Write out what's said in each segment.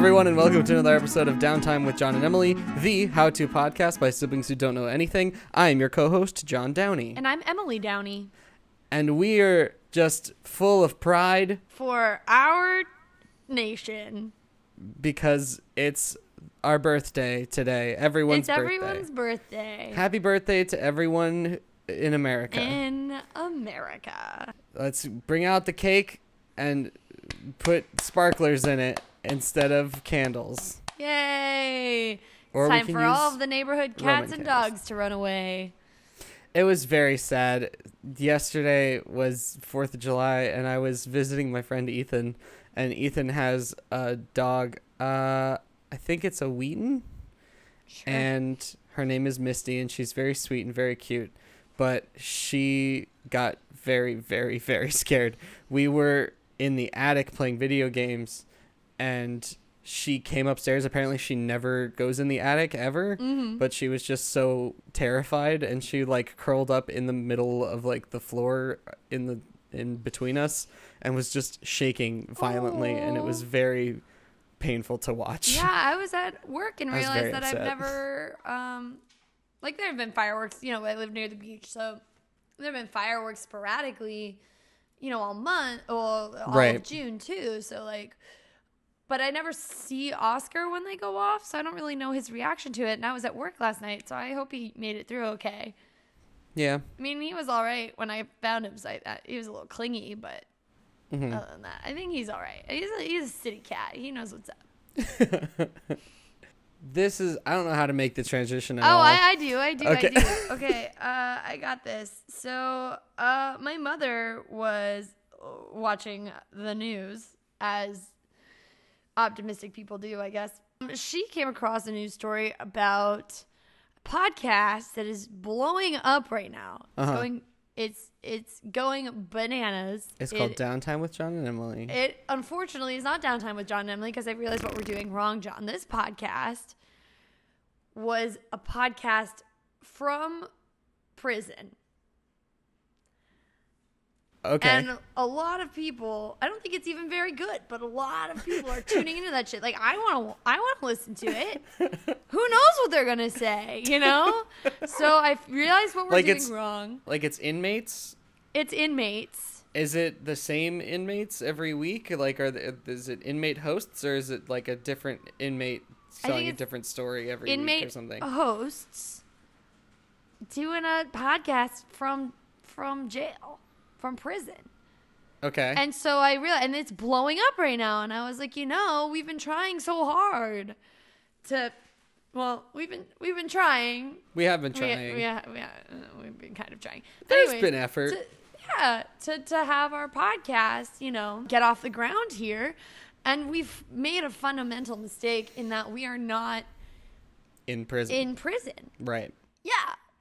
Everyone, and welcome to another episode of Downtime with John and Emily, the how to podcast by siblings who don't know anything. I am your co host, John Downey, And I'm Emily Downey and we are just full of pride for our nation. because it's our birthday today. Everyone's it's birthday. everyone's birthday Happy birthday to everyone in America. in America. Let's bring out the cake and put sparklers in it instead of candles. Yay! Or it's time for all of the neighborhood Roman cats and candles. dogs to run away. It was very sad. Yesterday was 4th of July and I was visiting my friend Ethan and Ethan has a dog uh I think it's a Wheaten Sure. and her name is Misty and she's very sweet and very cute but she got very very very scared. We were in the attic playing video games and she came upstairs apparently she never goes in the attic ever Mhm. but she was just so terrified and she like curled up in the middle of like the floor in the in between us and was just shaking violently and it was very painful to watch Yeah, I was at work and I was very realized that I've never, um, like there have been fireworks. You know, I live near the beach, so there have been fireworks sporadically. You know, all month, well, all Right. of June too. So like, but I never see Oscar when they go off, so I don't really know his reaction to it. And I was at work last night, so I hope he made it through okay. yeah I mean, he was all right when I found him. So I, he was a little clingy, but Mhm. other than that, I think he's all right. He's a, he's a city cat. He knows what's up. this is i don't know how to make the transition at Oh, all I, I do, I do, Okay. I do. Okay, uh, I got this. So, uh, my mother was uh, watching the news, as optimistic people do, I guess. Um, She came across a news story about a podcast that is blowing up right now. It's Uh-huh. going, it's it's going bananas. it's It- called downtime with john and emily it unfortunately is not downtime with John and Emily because I realized what we're doing wrong, John. This podcast was a podcast from prison. Okay And a lot of people, I don't think it's even very good, but a lot of people are tuning into that shit. Like I want to I want to listen to it. Who knows what they're going to say, you know? So I realized what we're Like doing wrong. like it's inmates It's inmates. is it the same inmates every week like are the, is it inmate hosts or is it like a different inmate telling a different story every week or something hosts doing a podcast from from jail from prison. Okay. And so i realized and it's blowing up right now and i was like you know we've been trying so hard to well we've been we've been trying. We have been we, trying. we, we, uh, we've been kind of trying. But There's anyway, been effort. to- yeah to, to have our podcast you know get off the ground here. And we've made a fundamental mistake in that we are not in prison. in prison. Right. Yeah.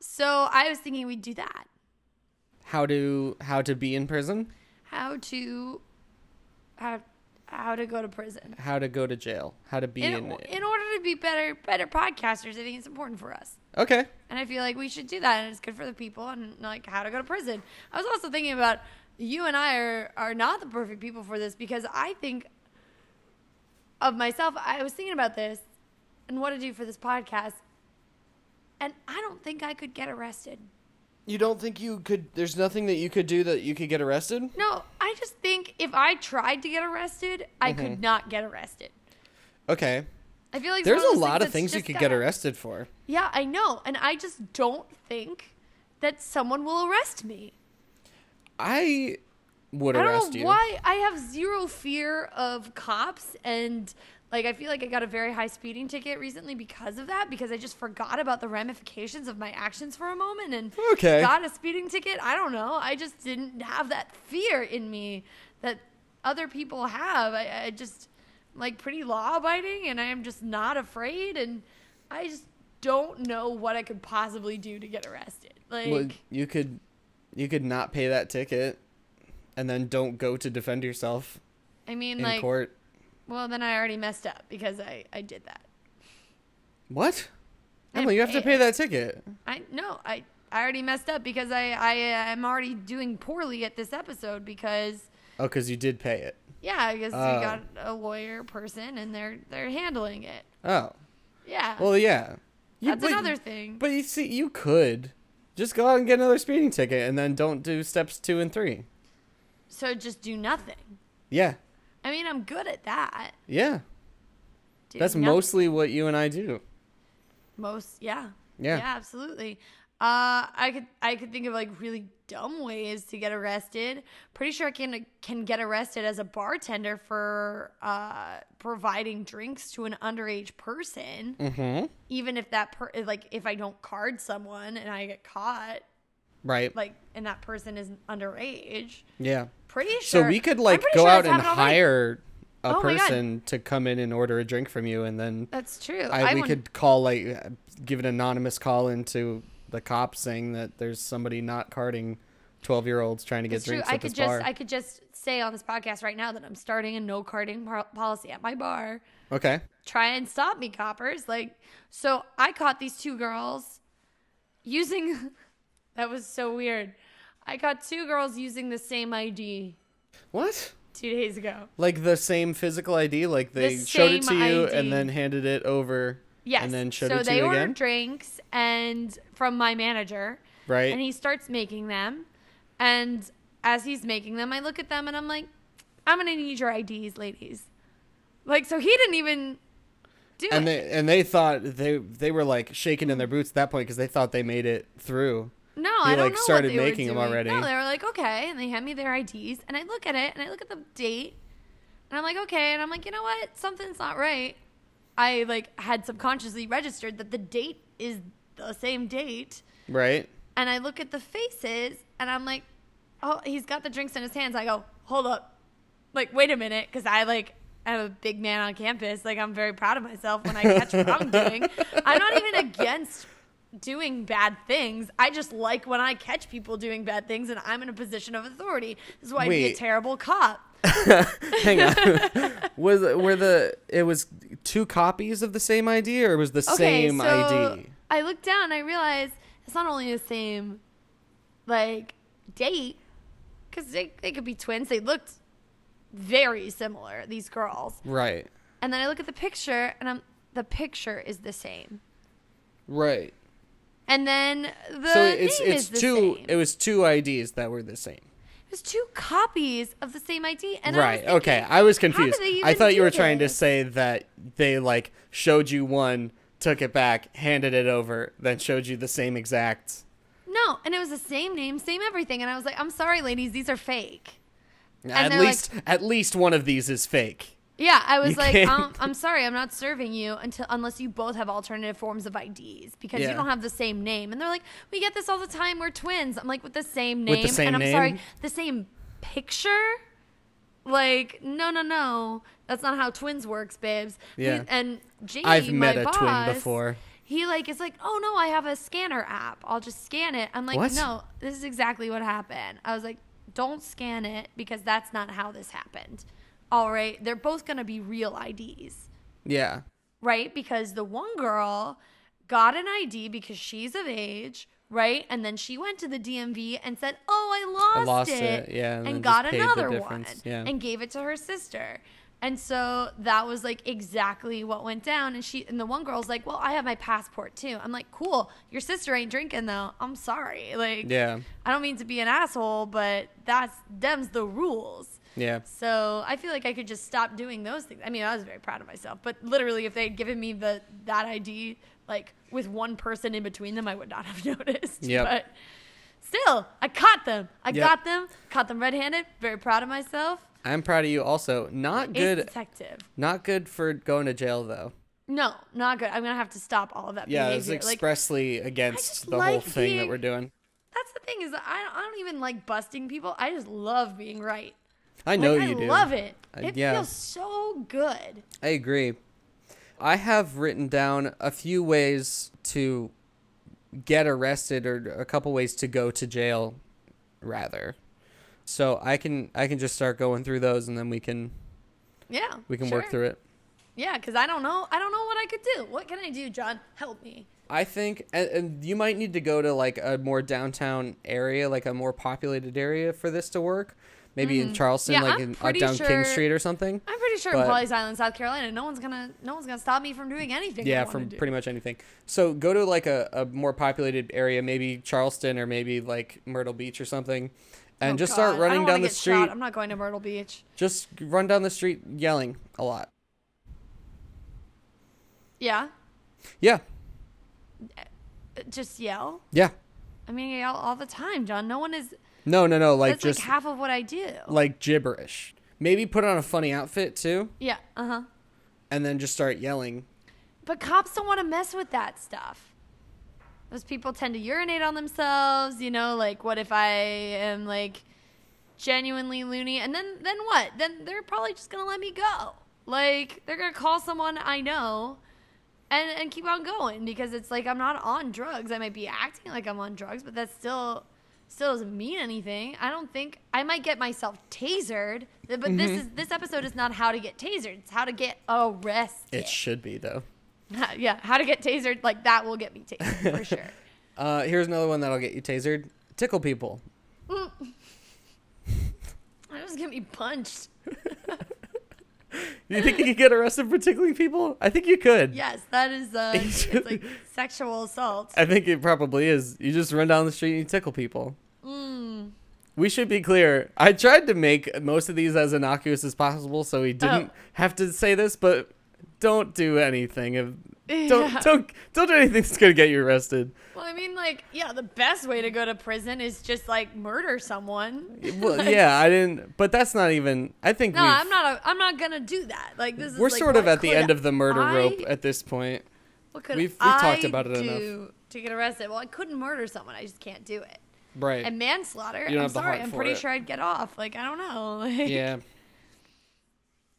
So I was thinking we'd do that. How to how to be in prison How to how how to go to prison. how to go to jail how to be In, in, in order to be better better podcasters, I think it's important for us. okay And I feel like we should do that and it's good for the people and like how to go to prison. I was also thinking about you and I are are not the perfect people for this because I think of myself. I was thinking about this and what to do for this podcast. And I don't think I could get arrested. You don't think you could there's nothing that you could do that you could get arrested No, I just think if I tried to get arrested, I Mm-hmm. could not get arrested. okay I feel like there's a lot of things you could get arrested for Yeah, I know, and I just don't think that someone will arrest me. i would I arrest don't know you why I have zero fear of cops and like I feel like I got a very high speeding ticket recently because of that because I just forgot about the ramifications of my actions for a moment and Okay. got a speeding ticket. I don't know. I just didn't have that fear in me that other people have. I, I just like pretty law abiding and I am just not afraid and I just don't know what I could possibly do to get arrested. Like well, you could you could not pay that ticket and then don't go to defend yourself I mean in like court well then I already messed up because I I did that. what I emily you have to pay that ticket I no, I I already messed up because I I uh, am already doing poorly at this episode because oh because you did pay it Yeah, I guess Oh. you got a lawyer person and they're they're handling it. Oh, Yeah. well, yeah. You- That's but- another thing. But you see, you could just go out and get another speeding ticket, and then don't do steps two and three. so just do nothing. Yeah, I mean, I'm good at that. yeah. Do That's nothing. mostly what you and I do. most. Yeah. Yeah. absolutely. Uh, I could I could think of like really dumb ways to get arrested. Pretty sure I can can get arrested as a bartender for uh, providing drinks to an underage person, Mm-hmm. even if that per like if I don't card someone and I get caught, Right. like and that person is underage. yeah. Pretty sure. So we could like go sure out and hire a Oh person to come in and order a drink from you, and then That's true. I, we wouldn't- could call like give an anonymous call into the cops saying that there's somebody not carding twelve year olds trying to get true. drinks I at could just bar. I could just say on this podcast right now that I'm starting a no carding par- policy at my bar. okay. Try and stop me, coppers! Like, so I caught these two girls using. that was so weird. I caught two girls using the same ID What? two days ago. Like the same physical ID, like they The showed it to you ID. and then handed it over. Yes. And then showed so it to you again? So they ordered drinks and from my manager, Right. and he starts making them. And as he's making them, I look at them and I'm like, I'm gonna need your IDs, ladies. Like, so he didn't even do and it. they and they thought they they were like shaking in their boots at that point because they thought they made it through. No, he, I don't like, know started what they making were doing. already. No, they were like, okay, and they hand me their IDs, and I look at it and I look at the date, and I'm like, okay, and I'm like, you know what, something's not right. I like had subconsciously registered that the date is the same date. Right. And I look at the faces and I'm like, oh, he's got the drinks in his hands. I go, hold up. Like, wait a minute. Cause I like, I'm a big man on campus. Like, I'm very proud of myself when I catch what I'm doing. I'm not even against doing bad things. I just like when I catch people doing bad things and I'm in a position of authority. This is why I'd be a Wait. terrible cop. Hang on. was were the it was two copies of the same ID or was the Okay, same so ID? I looked down and I realized it's not only the same, like, date, because they, they could be twins. They looked very similar, these girls. Right. And then I look at the picture and I'm, the picture is the same. Right. And then the so it's name it's is the two same. it was two IDs that were the same. It was two copies of the same ID. And I right. thinking, okay. I was confused. I thought you were trying to say that they like showed you one, took it back, handed it over, then showed you the same exact. No, and it was the same name, same everything. And I was like, I'm sorry, ladies, these are fake. at they're like- least at least one of these is fake. Yeah, I was You like, can't- um, I'm sorry, I'm not serving you until unless you both have alternative forms of IDs because Yeah. you don't have the same name. And they're like, we get this all the time. We're twins. I'm like, with the same name, With the same and I'm name? sorry, the same picture. Like, no, no, no, that's not how twins works, babes. Yeah. and Jamie, I've met my a boss, twin before. He like is like, oh no, I have a scanner app. I'll just scan it. I'm like, What? no, this is exactly what happened. I was like, don't scan it because that's not how this happened. All right, they're both gonna be real IDs, Yeah. right? Because the one girl got an ID because she's of age, right? And then she went to the DMV and said, "Oh, I lost, lost it,", it, yeah, and and, got just paid the another one yeah. and gave it to her sister. And so that was like exactly what went down. And she and the one girl's like, "Well, I have my passport too." I'm like, "Cool, your sister ain't drinking though. I'm sorry. Like, Yeah. I don't mean to be an asshole, but that's them's the rules." Yeah. So I feel like I could just stop doing those things. I mean, I was very proud of myself, but literally, if they had given me the that ID like with one person in between them, I would not have noticed. Yep. But still, I caught them. I Yep. got them. Caught them red-handed. Very proud of myself. I'm proud of you also. Not good detective. not good for going to jail though. No, not good. I'm gonna have to stop all of that Yeah, it's behavior. like expressly against the whole like thing that we're doing. that's the thing is I don't, I don't even like busting people. I just love being right. I know Like, you I do. love it. Uh, It yeah. feels so good. I agree. I have written down a few ways to get arrested or a couple ways to go to jail rather. So I can I can just start going through those and then we can Yeah. we can sure. work through it. Yeah, because I don't know. I don't know what I could do. What can I do, John? Help me. I think and, and you might need to go to like a more downtown area, like a more populated area for this to work. Maybe in Charleston, Mm-hmm. Yeah, like in, uh, down King Street or something. I'm pretty sure But- in Pawleys Island, South Carolina, no one's gonna no one's gonna stop me from doing anything. Yeah, from pretty much anything. So go to like a, a more populated area, maybe Charleston or maybe like Myrtle Beach or something, and Oh, just God, start running down the street. shot. I'm not going to Myrtle Beach. Just run down the street yelling a lot. Yeah, Yeah, Uh, just yell. yeah. I mean, I yell all the time, John. No one is. No, no, no. Like that's just like half of what I do. like gibberish. Maybe put on a funny outfit too, yeah. Uh huh. and then just start yelling. But cops don't want to mess with that stuff. Those people tend to urinate on themselves, you know, like what if I am like genuinely loony and then then what? Then they're probably just going to let me go. Like they're going to call someone I know and and keep on going because it's like I'm not on drugs. I might be acting like I'm on drugs, but that's still still doesn't mean anything. I don't think I might get myself tasered, but this is this episode is not how to get tasered. It's how to get arrested. It should be though. yeah, how to get tasered, like that will get me tasered for sure. Uh, here's another one that'll get you tasered. Tickle people. I was gonna be punched. You think you could get arrested for tickling people? I think you could. Yes, that is uh, it's like sexual assault. I think it probably is. You just run down the street and you tickle people. Mm. We should be clear. I tried to make most of these as innocuous as possible, so we didn't Oh. have to say this. But don't do anything. If, don't Yeah. don't don't do anything that's gonna get you arrested. Well, I mean, like, yeah, the best way to go to prison is just like murder someone. Well, yeah, I didn't. But that's not even. I think No, I'm not. A, I'm not gonna do that. Like this we're like, sort of at the end of the murder I- rope at this point. What could we've- we've I talked about it enough. to get arrested? Well, I couldn't murder someone. I just can't do it. Right. And manslaughter. I'm sorry. I'm pretty it. sure I'd get off. Like I don't know. Like, yeah.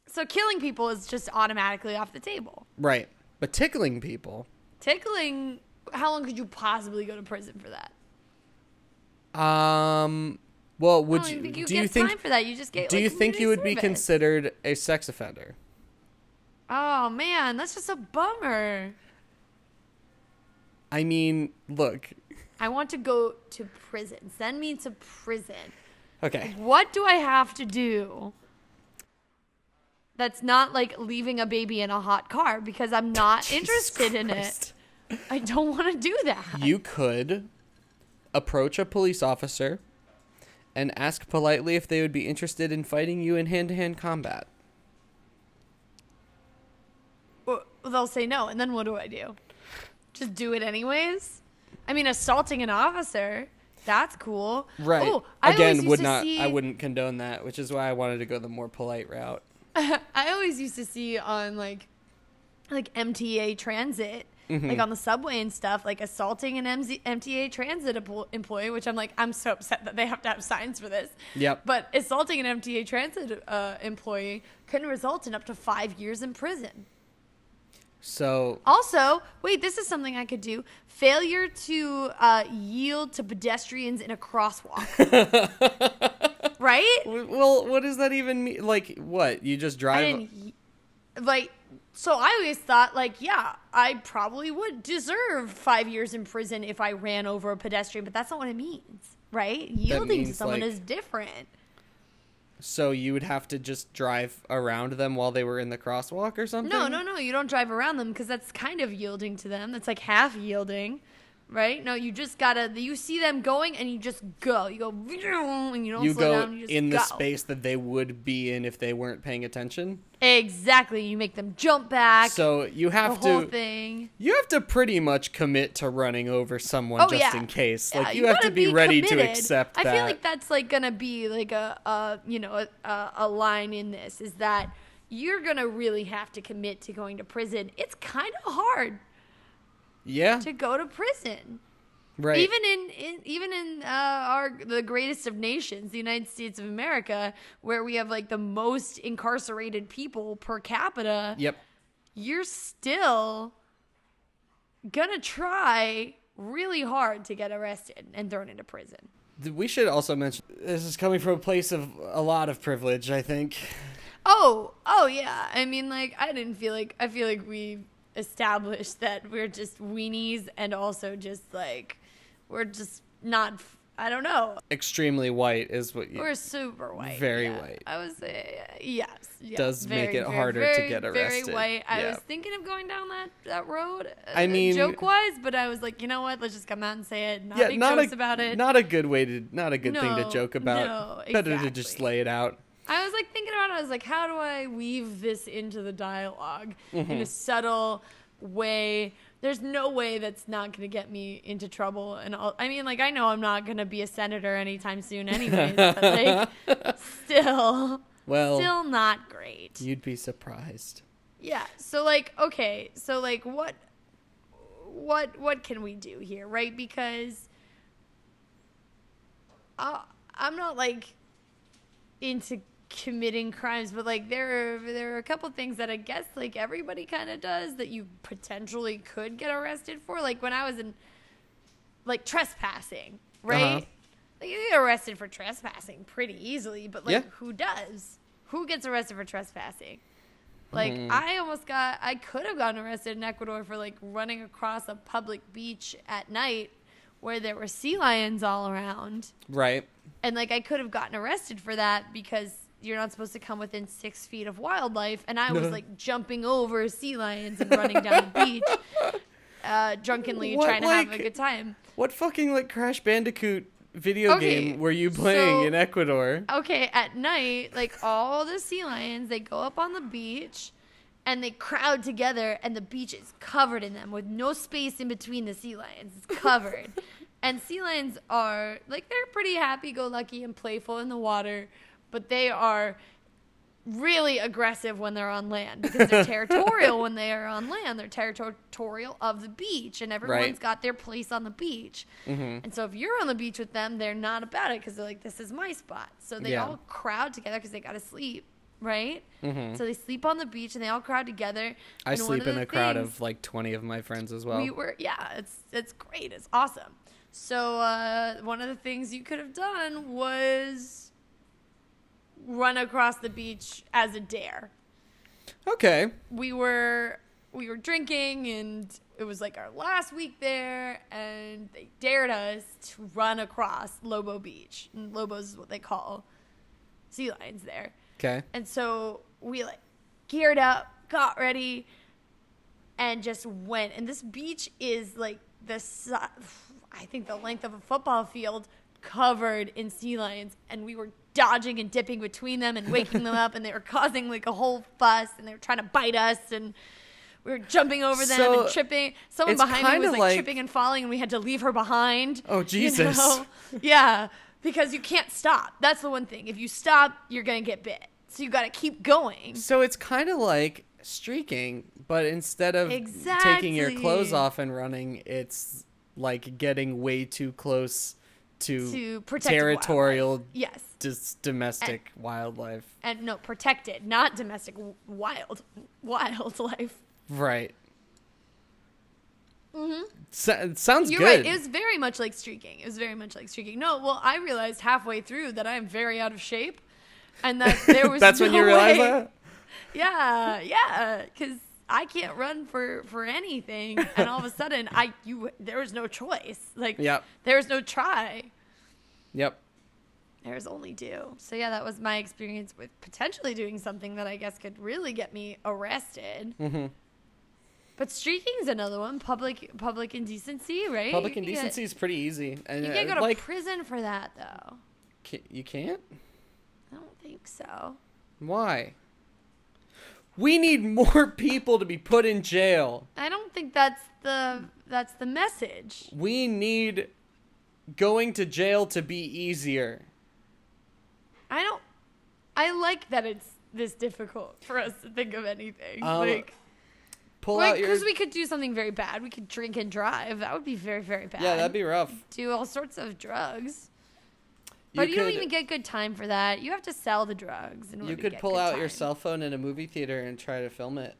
So killing people is just automatically off the table. Right. But tickling people. Tickling. How long could you possibly go to prison for that? Um. Well, would I don't you? think you do get you think? for that. You just get. Do like, you think you would be considered a sex offender? Oh man, that's just a bummer. I mean, look. I want to go to prison. Send me to prison. Okay. What do I have to do? That's not like leaving a baby in a hot car because I'm not interested in it. I don't want to do that. You could approach a police officer and ask politely if they would be interested in fighting you in hand-to-hand combat. Well, they'll say no, and then what do I do? Just do it anyways? I mean, assaulting an officer, that's cool. Right. Oh, I Again, would not. see, I wouldn't condone that, which is why I wanted to go the more polite route. I always used to see on like like MTA transit, Mm-hmm. like on the subway and stuff, like assaulting an MZ, MTA transit empl- employee, which I'm like, I'm so upset that they have to have signs for this. Yep. But assaulting an MTA transit uh, employee can result in up to five years in prison. So Also, wait, this is something I could do. Failure to uh, yield to pedestrians in a crosswalk. right? Well, what does that even mean? Like, what? You just drive? like. So I always thought, like, yeah, I probably would deserve five years in prison if I ran over a pedestrian, but that's not what it means, right? Yielding to someone like- is different. So you would have to just drive around them while they were in the crosswalk or something? No, no, no. You don't drive around them because that's kind of yielding to them. That's like half yielding, right? No, you just gotta. You see them going and you just go. You go and you don't You slow go down. You just in the go. space that they would be in if they weren't paying attention. Exactly. You make them jump back. So you the have whole to thing. you have to pretty much commit to running over someone Oh just yeah. in case. Yeah, Like you, have to be, ready to accept I that. feel like that's like gonna be like a, a you know a, a, a line in this is that you're gonna really have to commit to going to prison. It's kind of hard yeah, to go to prison. right. Even in, in even in uh, our the greatest of nations, the United States of America, where we have like the most incarcerated people per capita, yep. you're still gonna try really hard to get arrested and thrown into prison. We should also mention this is coming from a place of a lot of privilege. I think. Oh, oh yeah. I mean, like I didn't feel like I feel like we established that we're just weenies and also just like we're just not. I don't know. Extremely white is what you. We're super white. Very yeah. white. I was say yes. yes. Does make it very, harder to get arrested. Very white. I was thinking of going down that that road. Uh, I mean- joke wise, but I was like, you know what? Let's just come out and say it. Not yeah, make not a about it. not a good way to not a good thing to joke about. no, exactly. Better to just lay it out. I was like thinking about it. I was like, how do I weave this into the dialog Mm-hmm. in a subtle way? There's no way that's not going to get me into trouble. And I mean, like, I know I'm not going to be a senator anytime soon, anyways. but like, still, Well, still not great. you'd be surprised. Yeah. So like, okay. So like, what, what, what can we do here, right? Because I, I'm not like into committing crimes, but like there are there are a couple things that I guess like everybody kind of does that you potentially could get arrested for. Like when I was in like trespassing, right? Uh-huh. Like, you get arrested for trespassing pretty easily, but like Yeah. who does? Who gets arrested for trespassing? Like Mhm. I almost got I could have gotten arrested in Ecuador for like running across a public beach at night where there were sea lions all around. Right. And like I could have gotten arrested for that because you're not supposed to come within six feet of wildlife. And I was like jumping over sea lions and running down the beach, uh, drunkenly What, trying to have a good time. What fucking like Crash Bandicoot video Okay, game were you playing so- in Ecuador? Okay, at night, like all the sea lions, they go up on the beach and they crowd together, and the beach is covered in them with no space in between the sea lions. It's covered. and sea lions are like they're pretty happy go lucky and playful in the water, but they are really aggressive when they're on land because they're territorial when they are on land. They're territorial of the beach, and everyone's Right. got their place on the beach. Mm-hmm. And so if you're on the beach with them, they're not about it because they're like, this is my spot. So they Yeah. all crowd together because they got to sleep, right? Mm-hmm. So they sleep on the beach and they all crowd together. I and sleep in a crowd of like 20 of my friends as well. We were, yeah, it's it's great. It's awesome. So uh, one of the things you could have done was run across the beach as a dare. okay. we were we were drinking and it was like our last week there and they dared us to run across Lobo Beach. And Lobos is what they call sea lions there. Okay. And so we like geared up, got ready, and just went. And this beach is like the I think the length of a football field covered in sea lions and we were dodging and dipping between them and waking them up and they were causing like a whole fuss and they were trying to bite us and we were jumping over them So, and tripping. Someone behind me was like, like- tripping and falling, and we had to leave her behind. Oh, you Jesus. know? Yeah, because you can't stop. That's the one thing. If you stop, you're gonna get bit. So you got to keep going. So it's kind of like streaking, but instead of taking your clothes off and running, it's like getting way too close to, To protect territorial, Yes, dis- domestic wildlife. and no, protected, not domestic, wild, wildlife. Right. Mm-hmm. So, it sounds You're good. right. It was very much like streaking. It was very much like streaking. No, well, I realized halfway through that I am very out of shape, and that there was That's when you realize way- that? Yeah, yeah, because I can't run for for anything, and all of a sudden, I you there was no choice. Like, Yep. there was no try. Yep. There's only do. So yeah, that was my experience with potentially doing something that I guess could really get me arrested. hmm But streaking's another one. Public public indecency, right? Public You can get- indecency is pretty easy. And You can't go uh, to like, prison for that though. ca- you can't? I don't think so. Why? We need more people to be put in jail. I don't think that's the that's the message. We need going to jail to be easier. I don't. I like that it's this difficult for us to think of anything. Um, like, Pull like out your because we could do something very bad. We could drink and drive. That would be very very bad. Yeah, that'd be rough. do all sorts of drugs. You But you, don't even get good time for that. You have to sell the drugs. You could pull out your cell phone in a movie theater and try to film it.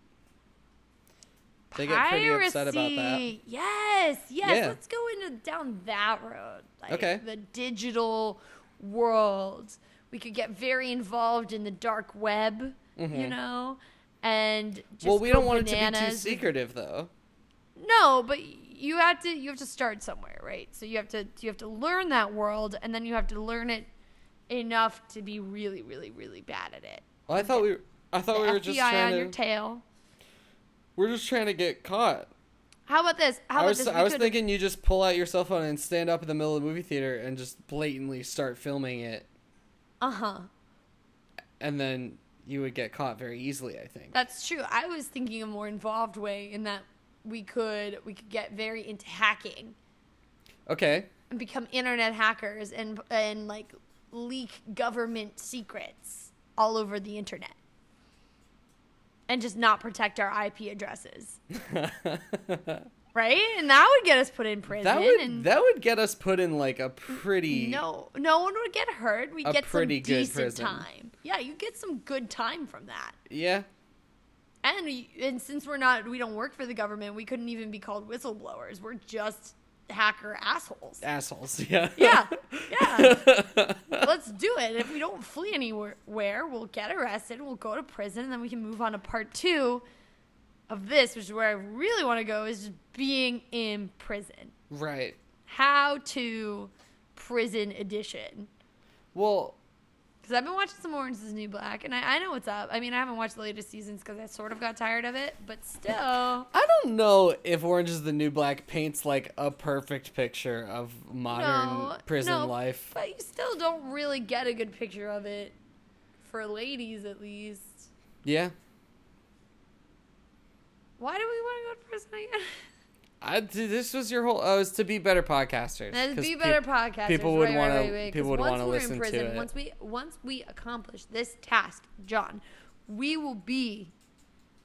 They get pretty upset about that. Piracy. Yes, yes. Yeah. Let's go into down that road. Like Okay. The digital world. We could get very involved in the dark web. You Mhm. know, and just Well, we don't want it to be too secretive, though. No, but you have to you have to start somewhere, right? So you have to you have to learn that world, and then you have to learn it enough to be really, really, really bad at it. Well, I thought we were, I thought the we were FBI just on trying your to tail. we're just trying to get caught. How about this? How I about was this? I was thinking you just pull out your cell phone and stand up in the middle of the movie theater and just blatantly start filming it, Uh huh. and then you would get caught very easily. I think. That's true. I was thinking a more involved way in that we could we could get very into hacking Okay. and become internet hackers and and like leak government secrets all over the internet. And just not protect our IP addresses. right? And that would get us put in prison that would and that would get us put in like a pretty no no one would get hurt. We A get pretty some good decent prison. time. Yeah, you get some good time from that. yeah. And and since we're not we don't work for the government, we couldn't even be called whistleblowers. We're just hacker assholes. assholes. Yeah. Yeah. Yeah. Let's do it. If we don't flee anywhere, we'll get arrested, we'll go to prison, and then we can move on to part 2 of this, which is where I really want to go is just being in prison. right. How to prison edition. Well, Because I've been watching some Orange is the New Black, and I, I know what's up. I mean, I haven't watched the latest seasons because I sort of got tired of it, but still. I don't know if Orange is the New Black paints like a perfect picture of modern No, prison no, life. But you still don't really get a good picture of it, for ladies at least. Yeah. Why do we want to go to prison again? I, this was your whole. Oh, it was to be better podcasters. 'cause be better podcasters. people would right, wanna- right, right. 'Cause people would wanna we're listen in to prison, it. Once we once we accomplish this task, John, we will be.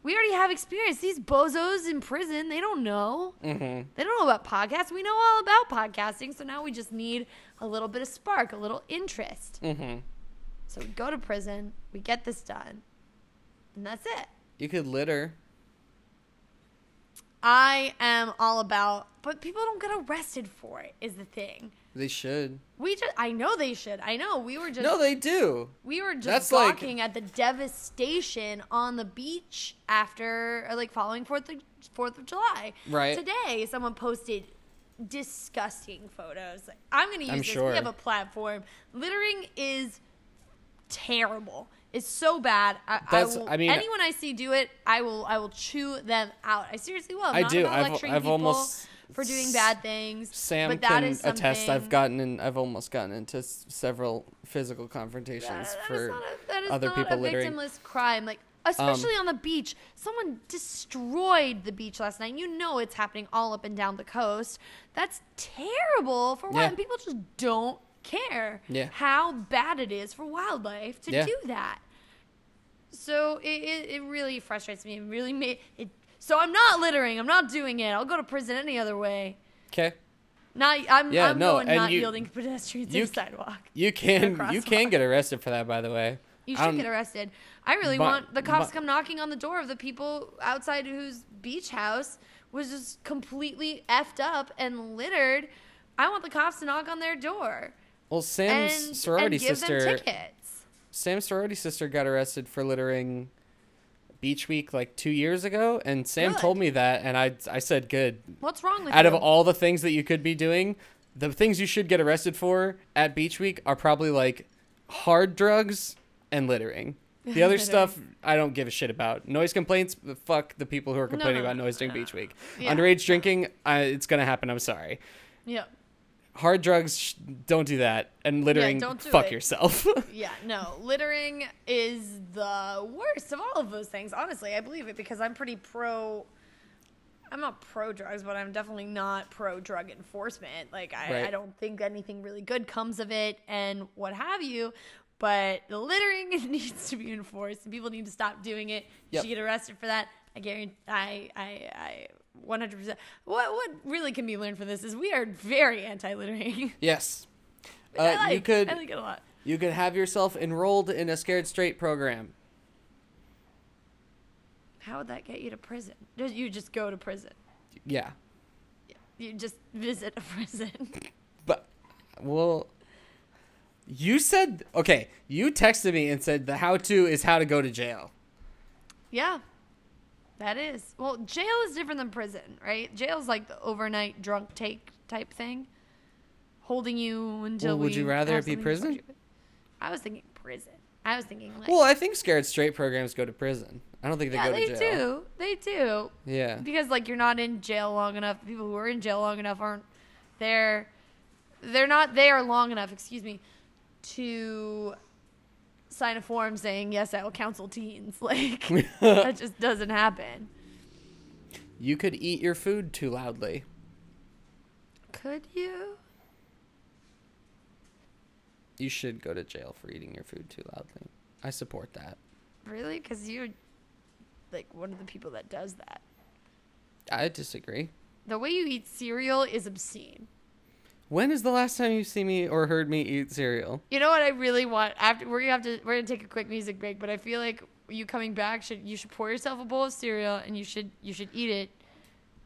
We already have experience. These bozos in prison, they don't know. Mhm. They don't know about podcasts. We know all about podcasting, so now we just need a little bit of spark, a little interest. Mhm. So we go to prison, we get this done, and that's it. You could litter. I am all about, but people don't get arrested for it. Is the thing. They should. We just, I know they should. I know we were just, No, they do. we were just That's like- at the devastation on the beach after, or like following Fourth of Fourth of July. Right. Today, someone posted disgusting photos. I'm gonna use I'm this. sure. We have a platform. Littering is terrible. It's so bad. I, I, will, I mean- anyone I see do it, I will, I will chew them out. I seriously will. I'm I not do. I've- lecturing I've people almost- for doing bad things. Sam but that can is attest. I've gotten in. I've almost gotten into s- several physical confrontations That- that is for not a- that is other not people a littering. Um, victimless crime. Like especially on the beach, someone destroyed the beach last night. You know it's happening all up and down the coast. That's terrible for Yeah. wild. People just don't care Yeah. how bad it is for wildlife to Yeah. do that. So it, it, it really frustrates me. It really made it. So I'm not littering. I'm not doing it. I'll go to prison any other way. Okay. Not. I'm. Yeah, I'm no, going and not you- yielding pedestrians you sidewalk. You can. You can get arrested for that. By the way. You should don't- get arrested. I really but- want the cops but- to come knocking on the door of the people outside whose beach house was just completely effed up and littered. I want the cops to knock on their door Well, Sam's and, sorority and give sister. them tickets. Sam's sorority sister got arrested for littering Beach Week like two years ago, and Sam Good. told me that, and I I said good. What's wrong with Out you? of all the things that you could be doing, the things you should get arrested for at Beach Week are probably like hard drugs and littering. The other stuff I don't give a shit about. Noise complaints, uh, fuck the people who are complaining no, about noise during no, Beach Week. Yeah. Underage drinking, I, it's gonna happen. I'm sorry. yeah. Hard drugs, sh- don't do that. And littering, don't do fuck it. yourself. Yeah, no. Littering is the worst of all of those things. Honestly, I believe it because I'm pretty pro. I'm not pro drugs, but I'm definitely not pro drug enforcement. Like, I, Right. I don't think anything really good comes of it and what have you. But the littering needs to be enforced and people need to stop doing it. You Yep. should get arrested for that. I guarantee. I, I, I 100%. What, what really can be learned from this is we are very anti littering. yes. Uh, I like, you could I like it a lot. you could have yourself enrolled in a Scared Straight program. How would that get you to prison? You just go to prison. Yeah. You just visit a prison. But well you said okay, you texted me and said the how to is how to go to jail. yeah. That is. Well, jail is different than prison, right? Jail's like the overnight drunk take type thing, holding you until. Well, would you rather it be prison? I was thinking prison. I was thinking like. Well, I think scared straight programs go to prison. I don't think they yeah, go they to jail. They do. They do. Yeah. Because like you're not in jail long enough. People who are in jail long enough aren't. They're. They're not there long enough. Excuse me. To sign a form saying yes, I will counsel teens. Like that just doesn't happen. You could eat your food too loudly. Could you? You should go to jail for eating your food too loudly. I support that. Really? Because you're like one of the people that does that. I disagree. The way you eat cereal is obscene. When is the last time you've seen me or heard me eat cereal? You know what I really want? After we're gonna have to, we're gonna take a quick music break. But I feel like you coming back should you should pour yourself a bowl of cereal and you should you should eat it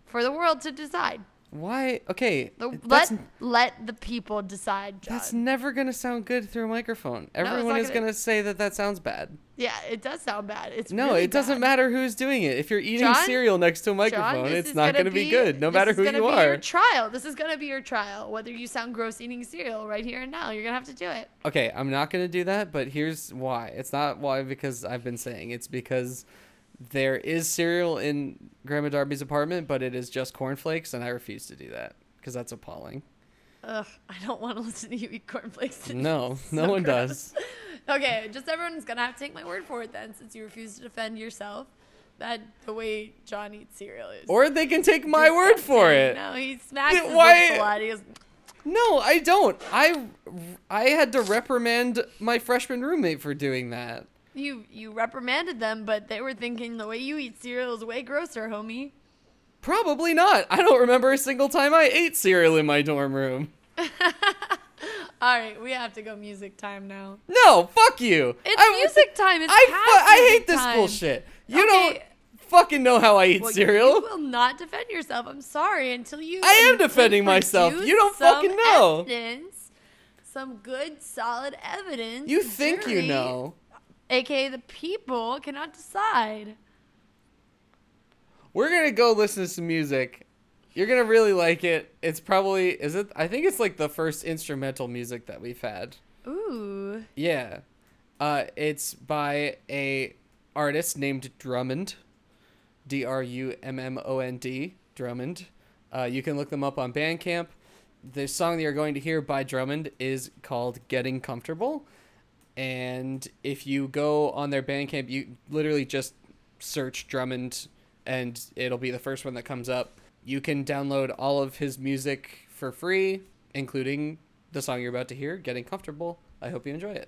for the world to decide. Why? Okay. Let let the people decide, John. that's never going to sound good through a microphone. Everyone not is gonna- going to say that that sounds bad. yeah, it does sound bad. It's No, really it doesn't bad. matter who's doing it. If you're eating John? cereal next to a microphone, this it's not gonna going to be, good, no this matter is who gonna you be are. Your trial. This is gonna be your trial. Whether you sound gross eating cereal right here and now, you're gonna have to do it. Okay, I'm not going to do that, but here's why. It's not why because I've been saying. It's because there is cereal in Grandma Darby's apartment, but it is just cornflakes, and I refuse to do that because that's appalling. Ugh, I don't want to listen to you eat cornflakes. No, no So one gross. does. Okay, just everyone's gonna have to take my word for it then, since you refuse to defend yourself. That the way John eats cereal is. Or they can take my word for it. No, he smacks his why- a lot. He goes, No, I don't. I I had to reprimand my freshman roommate for doing that. You you reprimanded them, but they were thinking the way you eat cereal is way grosser, homie. Probably not. I don't remember a single time I ate cereal in my dorm room. All right, we have to go music time now. No, fuck you. It's I, music time. It's I, past fu- I hate this time. bullshit. You Okay. don't fucking know how I eat Well, cereal. You will not defend yourself. I'm sorry until you. I am defending myself. You don't fucking know. Evidence, some good, solid evidence. You think you know. Aka the people, cannot decide. We're gonna go listen to some music. You're gonna really like it. It's probably is it? I think it's like the first instrumental music that we've had. Ooh. Yeah, uh, it's by a artist named Drummond, D R U M M O N D Drummond. Uh, you can look them up on Bandcamp. The song that you're going to hear by Drummond is called "Getting Comfortable," and if you go on their Bandcamp, you literally just search Drummond, and it'll be the first one that comes up. You can download all of his music for free, including the song you're about to hear, Getting Comfortable. I hope you enjoy it.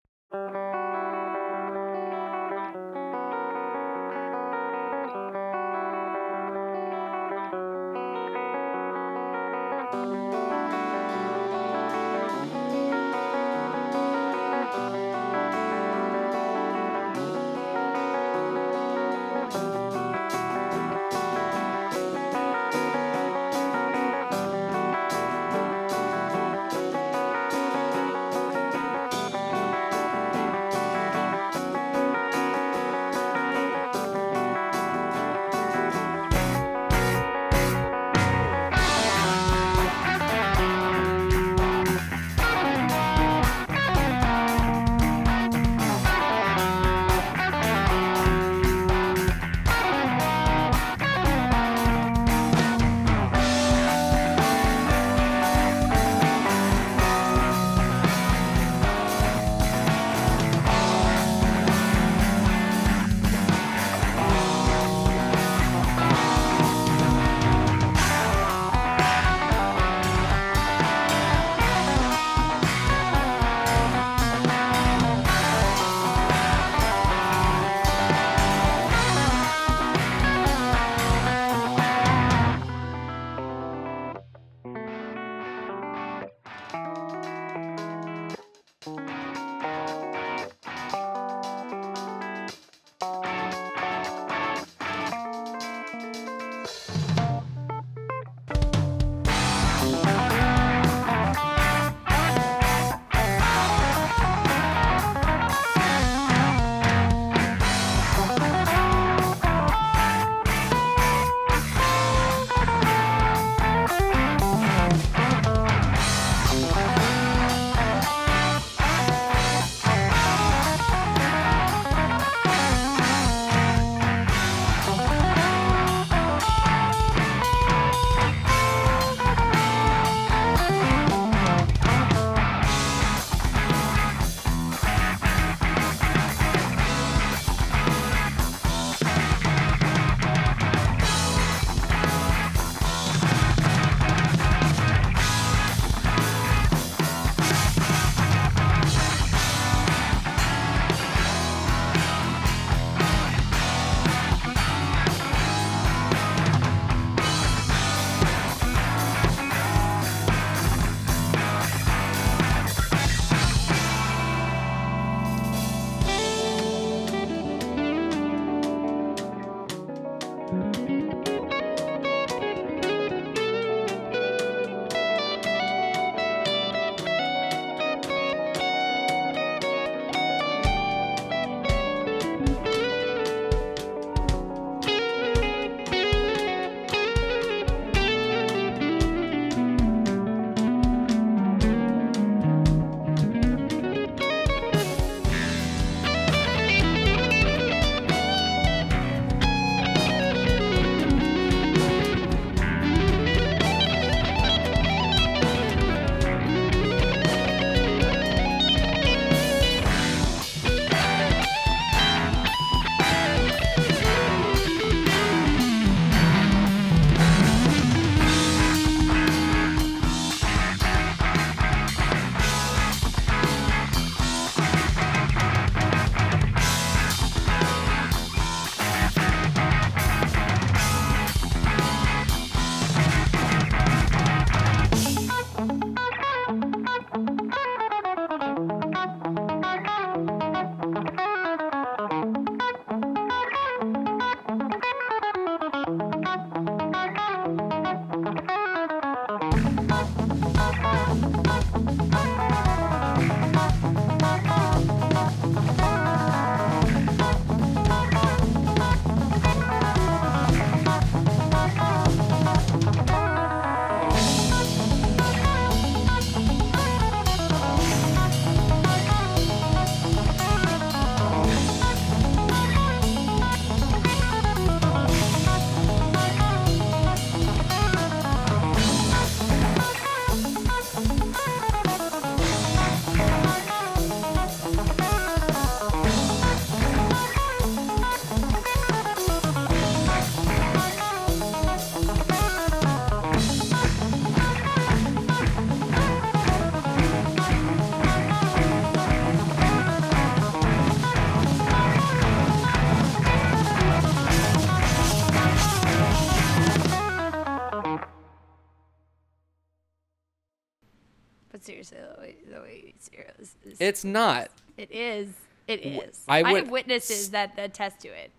It's not. It is. It is. W- is. I I, have witnesses that attest to it.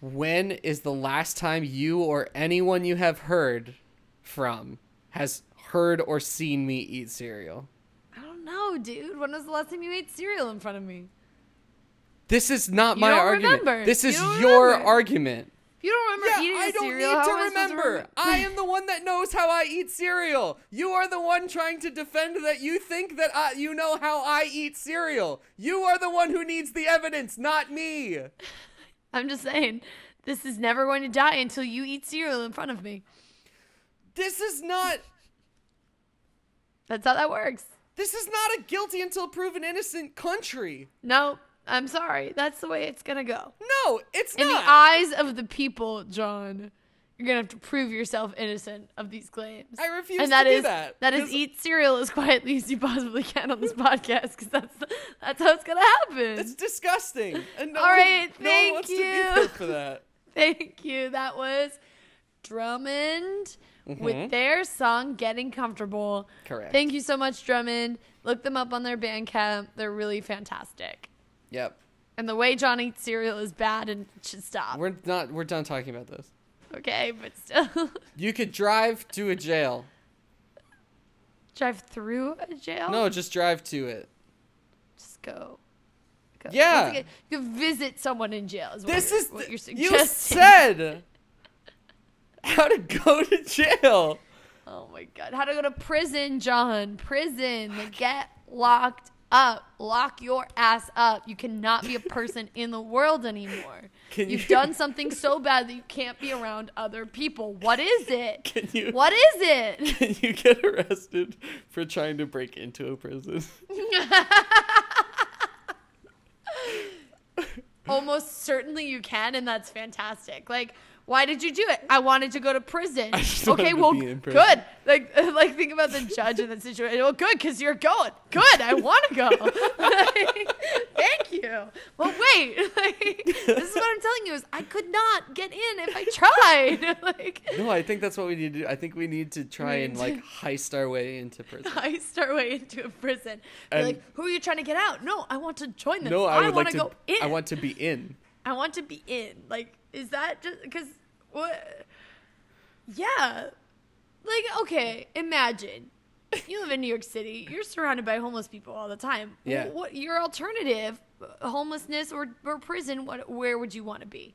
When is the last time you or anyone you have heard from has heard or seen me eat cereal? I don't know, dude. When was the last time you ate cereal in front of me? This is not You my don't argument. remember. This You is don't your remember. argument. If you don't remember Yeah, eating I don't cereal, need to am I remember. remember? I am the one that knows how I eat cereal. You are the one trying to defend that you think that I, you know how I eat cereal. You are the one who needs the evidence, not me. I'm just saying, this is never going to die until you eat cereal in front of me. This is not That's how that works. this is not a guilty until proven innocent country. No, I'm sorry. That's the way it's gonna go. No, it's not. In not. the eyes of the people, John, you're gonna have to prove yourself innocent of these claims. I refuse and that to do is that, that is 'cause- eat cereal as quietly as you possibly can on this podcast because that's that's how it's gonna happen. It's disgusting. And no All one, right, no one thank wants to you. be there for that. Thank you. That was Drummond Mhm. with their song "Getting Comfortable." Correct. Thank you so much, Drummond. Look them up on their Bandcamp. They're really fantastic. Yep. And the way John eats cereal is bad and should stop. We're not we're done talking about this. okay, but still, You could drive to a jail. drive through a jail. No, just drive to it. just go. go. Yeah. Again, You visit someone in jail. Is This is what you're suggesting. you said how to go to jail. Oh my god. How to go to prison, John. Prison. Get locked up. Lock your ass up. You cannot be a person in the world anymore. Can You've you- done something so bad that you can't be around other people. What is it? Can you What is it? can you get arrested for trying to break into a prison? Almost certainly you can, and that's fantastic. Like, why did you do it? I wanted to go to prison. I Okay, well, good. Like, like think about the judge in that situation. Well, good, because you're going. Good, I want to go. Thank you. Well, wait. Like, this is what I'm telling you is I could not get in if I tried. like, No, I think that's what we need to do. I think we need to try and need like heist our way into prison. I start way into a prison. And- like, who are you trying to get out? No, I want to join them. No, I would want like to go in. I want to be in. I want to be in. Like, is that just because what? Yeah. Like, okay, imagine you live in New York City. You're surrounded by homeless people all the time. Yeah. What your alternative, homelessness or, or prison? What? Where would you want to be?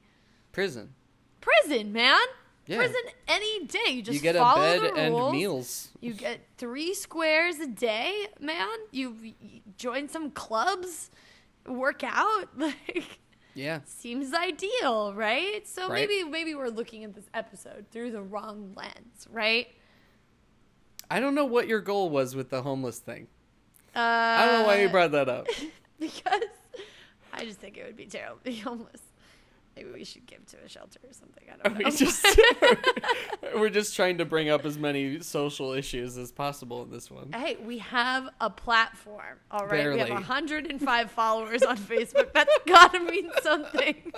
Prison. Prison, man. Yeah. Prison any day. You just you get a follow bed the and rules. meals. You get three squares a day, man. You, you join some clubs, work out. Like, Yeah. seems ideal, right? So Right. maybe maybe we're looking at this episode through the wrong lens, right? I don't know what your goal was with the homeless thing. Uh, I don't know why you brought that up. because I just think it would be terrible to be homeless. Maybe we should give to a shelter or something. I don't we know. just we're just trying to bring up as many social issues as possible in this one. Hey, we have a platform. All right, we have 105 followers on Facebook. That's gotta mean something.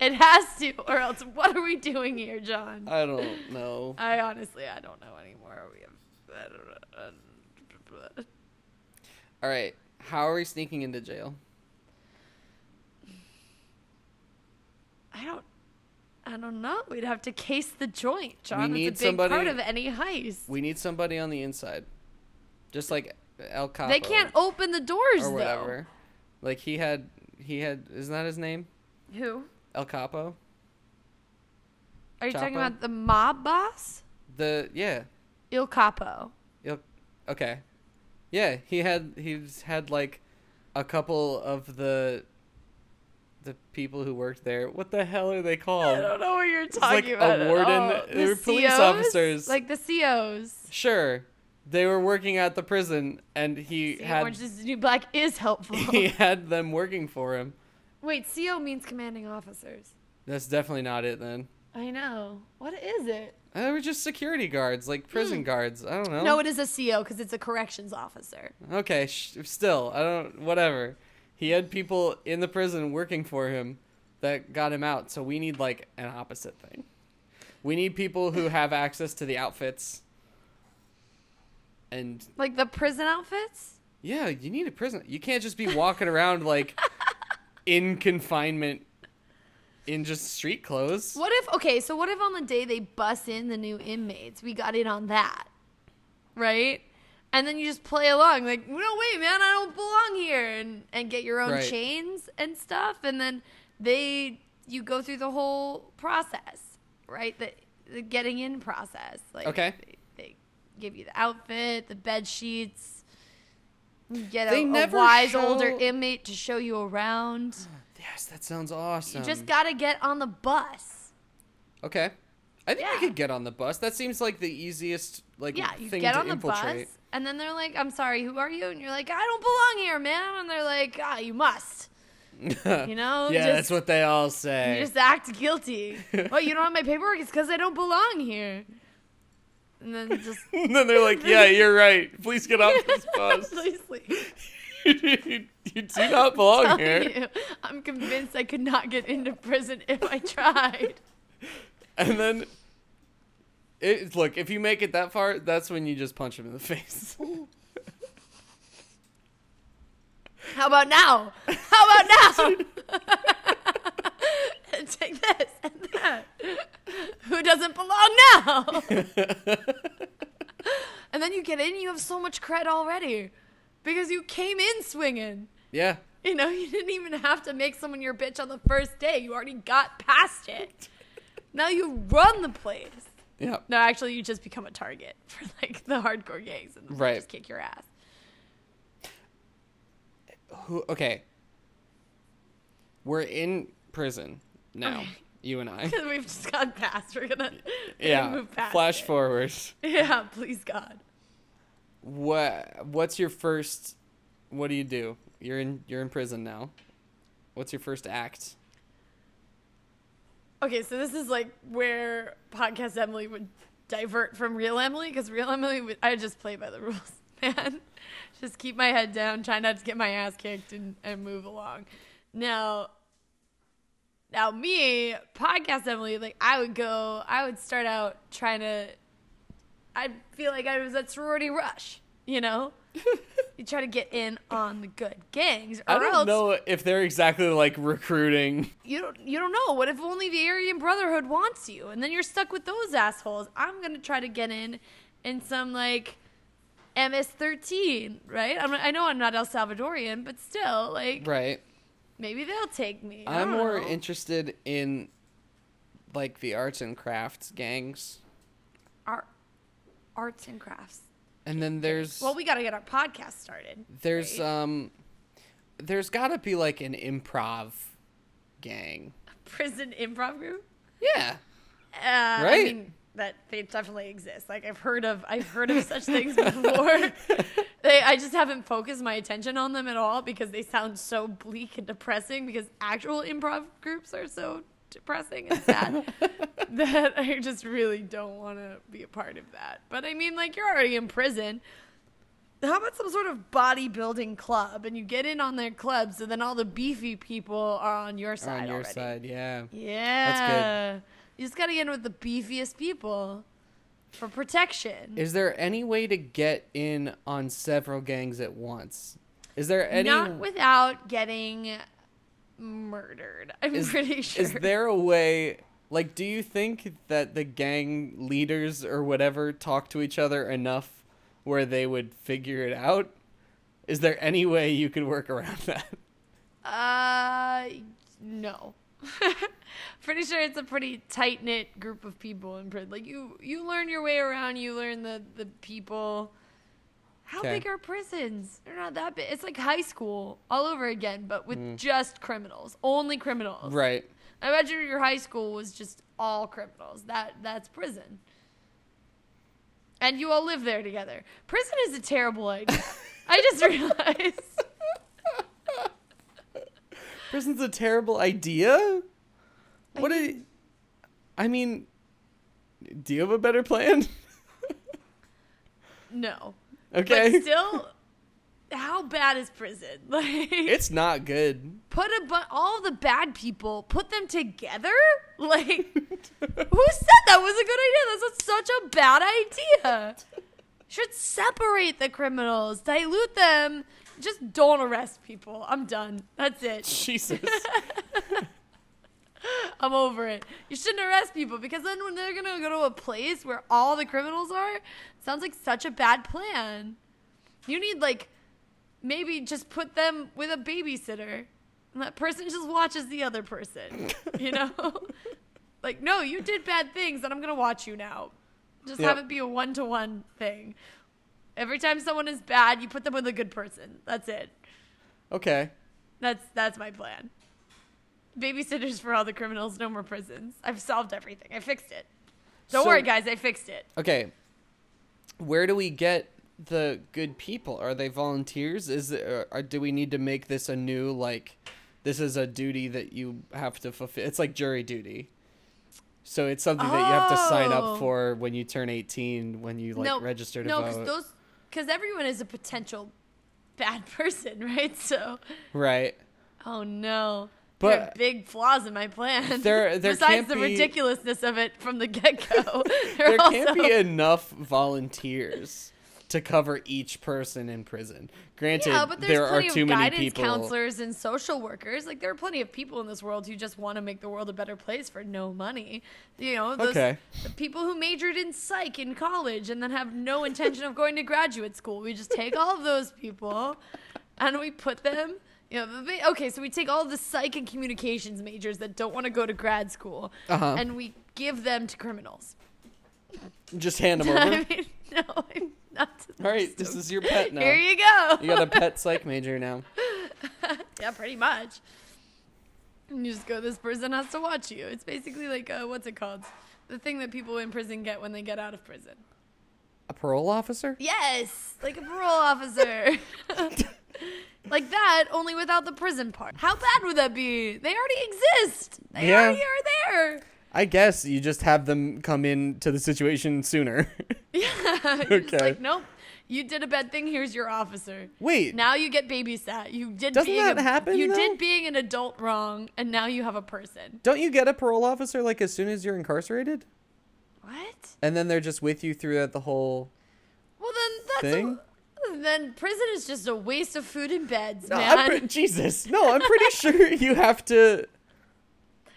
It has to, or else what are we doing here, John? I don't know. I honestly, I don't know anymore. We have, I don't know. All right, how are we sneaking into jail? I don't, I don't know. We'd have to case the joint, John. We it's a big part somebody- of any heist. We need somebody on the inside, just like El Capo. they can't open the doors or whatever. Like he had, he had. Isn't that his name? Who? El Capo. Are you talking about the mob boss? The yeah. Il Capo. El, okay. Yeah, he had he's had like a couple of the the people who worked there. What the hell are they called? I don't know what you're like talking a about. at warden- they The were police COs? officers. Like the COs. Sure. They were working at the prison and he See, had Orange is the New Black is helpful. he had them working for him. Wait, CO means commanding officers. That's definitely not it then. I know. What is it? Uh, They were just security guards, like prison guards. I don't know. No, it is a CO because it's a corrections officer. Okay, sh- still, I don't. Whatever. He had people in the prison working for him that got him out. So we need like an opposite thing. We need people who have access to the outfits. and Like the prison outfits? yeah, you need a prison. You can't just be walking around like in confinement in just street clothes. What if okay, so what if on the day they bus in the new inmates, we got in on that? Right? And then you just play along, like, no wait, man, I don't belong here and, and get your own Right. chains and stuff, and then they you go through the whole process, right? The the getting in process. Like Okay. they, they give you the outfit, the bed sheets, you get They a, a wise show- older inmate to show you around. Oh, yes, that sounds awesome. You just gotta get on the bus. Okay. I think I Yeah. could get on the bus. That seems like the easiest like Yeah, you thing get to on the infiltrate. bus, and then they're like, "I'm sorry, who are you?" And you're like, "I don't belong here, man." And they're like, "Ah, you must." You know, yeah, just, that's what they all say. you just act guilty. oh, you don't have my paperwork? It's because I don't belong here. And then just and then they're like, "Yeah, you're right. Please get off this bus. please leave. you, do not belong Telling here." you, I'm convinced I could not get into prison if I tried. And then, it, look, if you make it that far, that's when you just punch him in the face. How about now? How about now? and take this and that. Who doesn't belong now? and then you get in, you have so much cred already because you came in swinging. yeah. You know, you didn't even have to make someone your bitch on the first day. You already got past it. Now you run the place. Yeah. No, actually, you just become a target for like the hardcore gangs and Right. just kick your ass. Who? Okay. We're in prison now. Okay. You and I. Because We've just gone past. We're gonna, gonna Yeah. move past. Flash it. forward. Yeah, please God. What? What's your first? What do you do? You're in. You're in prison now. What's your first act? Okay, so this is like where podcast Emily would divert from real Emily because real Emily would I just play by the rules, man. just keep my head down, try not to get my ass kicked, and, and move along. Now, now me podcast Emily, like I would go, I would start out trying to. I feel like I was at sorority rush, you know. you try to get in on the good gangs, or I don't else know if they're exactly like recruiting. you don't you don't know. What if only the Aryan Brotherhood wants you, and then you're stuck with those assholes? I'm gonna try to get in in some like MS-13, right? I'm, I know I'm not El Salvadorian, but still, like Right. maybe they'll take me. I'm more know. interested in like the arts and crafts gangs. Art, arts and crafts. And then there's Well, we got to get our podcast started. there's right? um there's got to be like an improv gang. prison improv group. Yeah. Uh, I Right. mean, that they definitely exist. Like I've heard of, I've heard of such things before. they, I just haven't focused my attention on them at all because they sound so bleak and depressing. Because actual improv groups are so depressing and sad that I just really don't want to be a part of that. But I mean, like you're already in prison. How about some sort of bodybuilding club and you get in on their club so then all the beefy people are on your side on your already. side, yeah. Yeah. That's good. You just gotta get in with the beefiest people for protection. Is there any way to get in on several gangs at once? Is there any Not without getting murdered. I'm is, pretty sure. Is there a way like do you think that the gang leaders or whatever talk to each other enough where they would figure it out? Is there any way you could work around that? Uh, no. pretty sure it's a pretty tight knit group of people in prison. Like you, you learn your way around. You learn the the people. How big are prisons? They're not that big. It's like high school all over again, but with Mm. just criminals, only criminals. Right. I imagine your high school was just all criminals. That that's prison. And you all live there together. Prison is a terrible idea. I just realized. Prison's a terrible idea? I What mean- I mean do you have a better plan? No. Okay. But still, how bad is prison? Like, it's not good. put a bu- all the bad people, put them together. Like, who said that was a good idea? That's such a bad idea. should separate the criminals, dilute them. Just don't arrest people. I'm done. That's it. Jesus. I'm over it. You shouldn't arrest people because then when they're gonna go to a place where all the criminals are, sounds like such a bad plan. You need like maybe just put them with a babysitter and that person just watches the other person. You know? like, no, you did bad things and I'm gonna watch you now. Just Yep. have it be a one to one thing. Every time someone is bad, you put them with a good person. That's it. okay. That's that's my plan. Babysitters for all the criminals, no more prisons. I've solved everything. I fixed it. Don't So- worry, guys. I fixed it. Okay. Where do we get the good people? Are they volunteers? Is it, or, or do we need to make this a new like this is a duty that you have to fulfill? It's like jury duty. So it's something that you have to sign Oh. up for when you turn 18 when you like no, register to no, vote. because those, because everyone is a potential bad person, right? So, right. oh no. But- there are big flaws in my plan. There- there Besides the be- ridiculousness of it from the get go, There can't be enough volunteers to cover each person in prison. Granted, Yeah, but there are plenty too of many guidance people. counselors and social workers. Like there are plenty of people in this world who just want to make the world a better place for no money. You know, those Okay. the people who majored in psych in college and then have no intention of going to graduate school. We just take all of those people and we put them. Know, the okay, so we take all the psych and communications majors that don't want to go to grad school, Uh-huh. and we give them to criminals. Just hand them over. I mean, no, I'm not. to All right, this is your pet now. Here you go. You got a pet psych major now. Yeah, pretty much. And you just go, this person has to watch you. It's basically like, uh, what's it called? The thing that people in prison get when they get out of prison. A parole officer? Yes, like a parole officer. Like that, only without the prison part. How bad would that be? They already exist. They Yeah. already are there. I guess you just have them come into the situation sooner. Yeah. You're just Okay. like, nope. You did a bad thing. Here's your officer. Wait, Now you get babysat. You did. Doesn't being that a, happen, You though? did being an adult wrong, and now you have a person. don't you get a parole officer like as soon as you're incarcerated? What? And then they're just with you throughout the whole Well, then that's Thing? Then prison is just a waste of food and beds, No, man. Pre- Jesus. No, I'm pretty sure you have to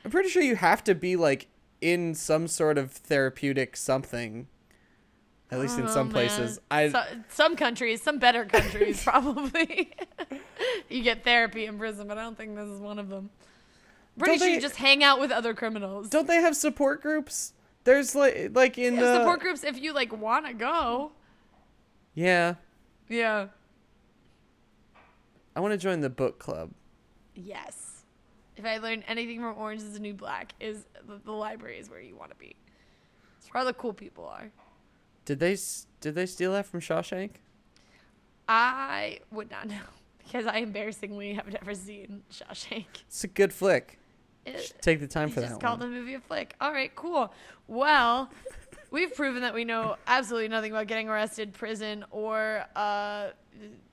I'm pretty sure you have to be like in some sort of therapeutic something. At least in Oh, some places. I So- some countries, some better countries, probably. you get therapy in prison, but I don't think this is one of them. Pretty Don't sure you just hang out with other criminals. don't they have support groups? There's like like in Yeah, the support groups if you like want to go. Yeah. Yeah. I want to join the book club. Yes. If I learned anything from Orange is the New Black, is the, the library is where you want to be. It's where all the cool people are. Did they did they steal that from Shawshank? I would not know because I embarrassingly have never seen Shawshank. It's a good flick. It, take the time you for just that called one. the movie a flick. All right, cool. Well, we've proven that we know absolutely nothing about getting arrested, prison, or uh,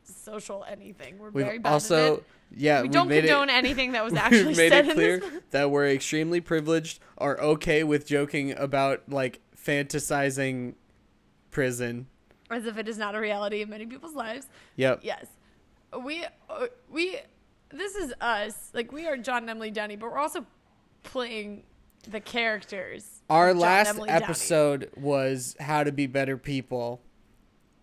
social anything. We're very We've bad at also it. yeah, We we've don't condone it, anything that was actually we've made said it in clear this. that we're extremely privileged, are okay with joking about like fantasizing prison. As if it is not a reality in many people's lives. Yep. Yes. We uh, we this is us. Like we are John and Emily Downey, but we're also playing the characters. Our John last Emily Downey. episode was how to be better people.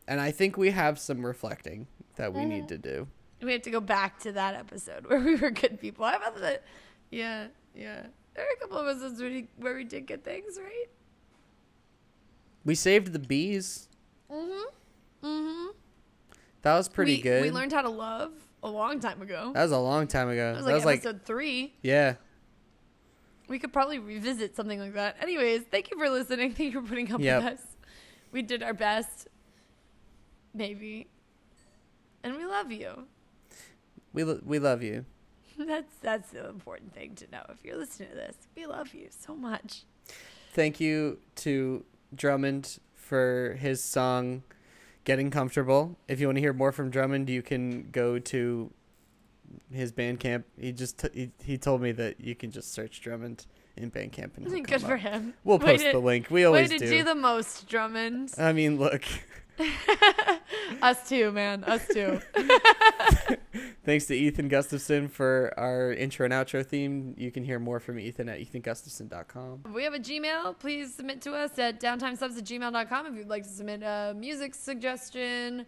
And I think we have some reflecting that we Mm-hmm. need to do. We have to go back to that episode where we were good people. How about that? Yeah, yeah. There are a couple of episodes where we, where we did good things, right? We saved the bees. Mm-hmm. Mm-hmm. That was pretty we, good. We learned how to love a long time ago. that was a long time ago. That was that like was like episode three. yeah. We could probably revisit something like that. Anyways, thank you for listening. Thank you for putting up Yep. with us. We did our best. Maybe. And we love you. We lo- we love you. That's that's the important thing to know. If you're listening to this, we love you so much. Thank you to Drummond for his song Getting Comfortable. If you want to hear more from Drummond, you can go to his Bandcamp. He just t- he, he told me that you can just search Drummond in Bandcamp and Good for up. him. We'll Way post to- the link. We Way always to do. do the most, Drummond. I mean, look, Us too, man. Us too. Thanks to Ethan Gustafson for our intro and outro theme. You can hear more from Ethan at ethangustafson.com. we have a Gmail. Please submit to us at downtimesubs at gmail.com if you'd like to submit a music suggestion.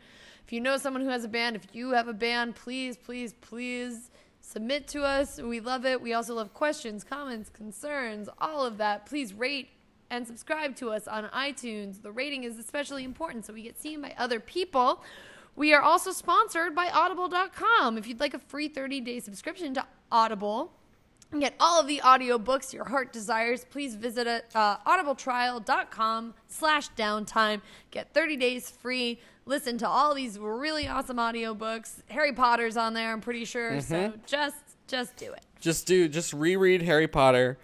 If you know someone who has a band, if you have a band, please, please, please submit to us. We love it. We also love questions, comments, concerns, all of that. Please rate and subscribe to us on iTunes. The rating is especially important so we get seen by other people. We are also sponsored by audible.com. If you'd like a free 30-day subscription to Audible, and get all of the audiobooks your heart desires, please visit uh, audibletrial.com slash downtime. Get 30 days free. Listen to all these really awesome audiobooks. Harry Potter's on there, I'm pretty sure. So mm-hmm. just just do it. Just do just reread Harry Potter.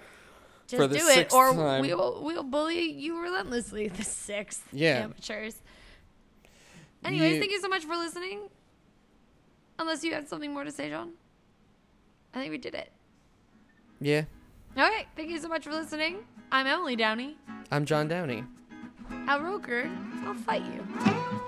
Just For the do it, or time. we will we'll bully you relentlessly. The sixth Yeah. amateurs. Anyways, You- thank you so much for listening. Unless you had something more to say, John. I think we did it. Yeah. Okay, thank you so much for listening. I'm Emily Downey. I'm John Downey. Al Roker, I'll fight you.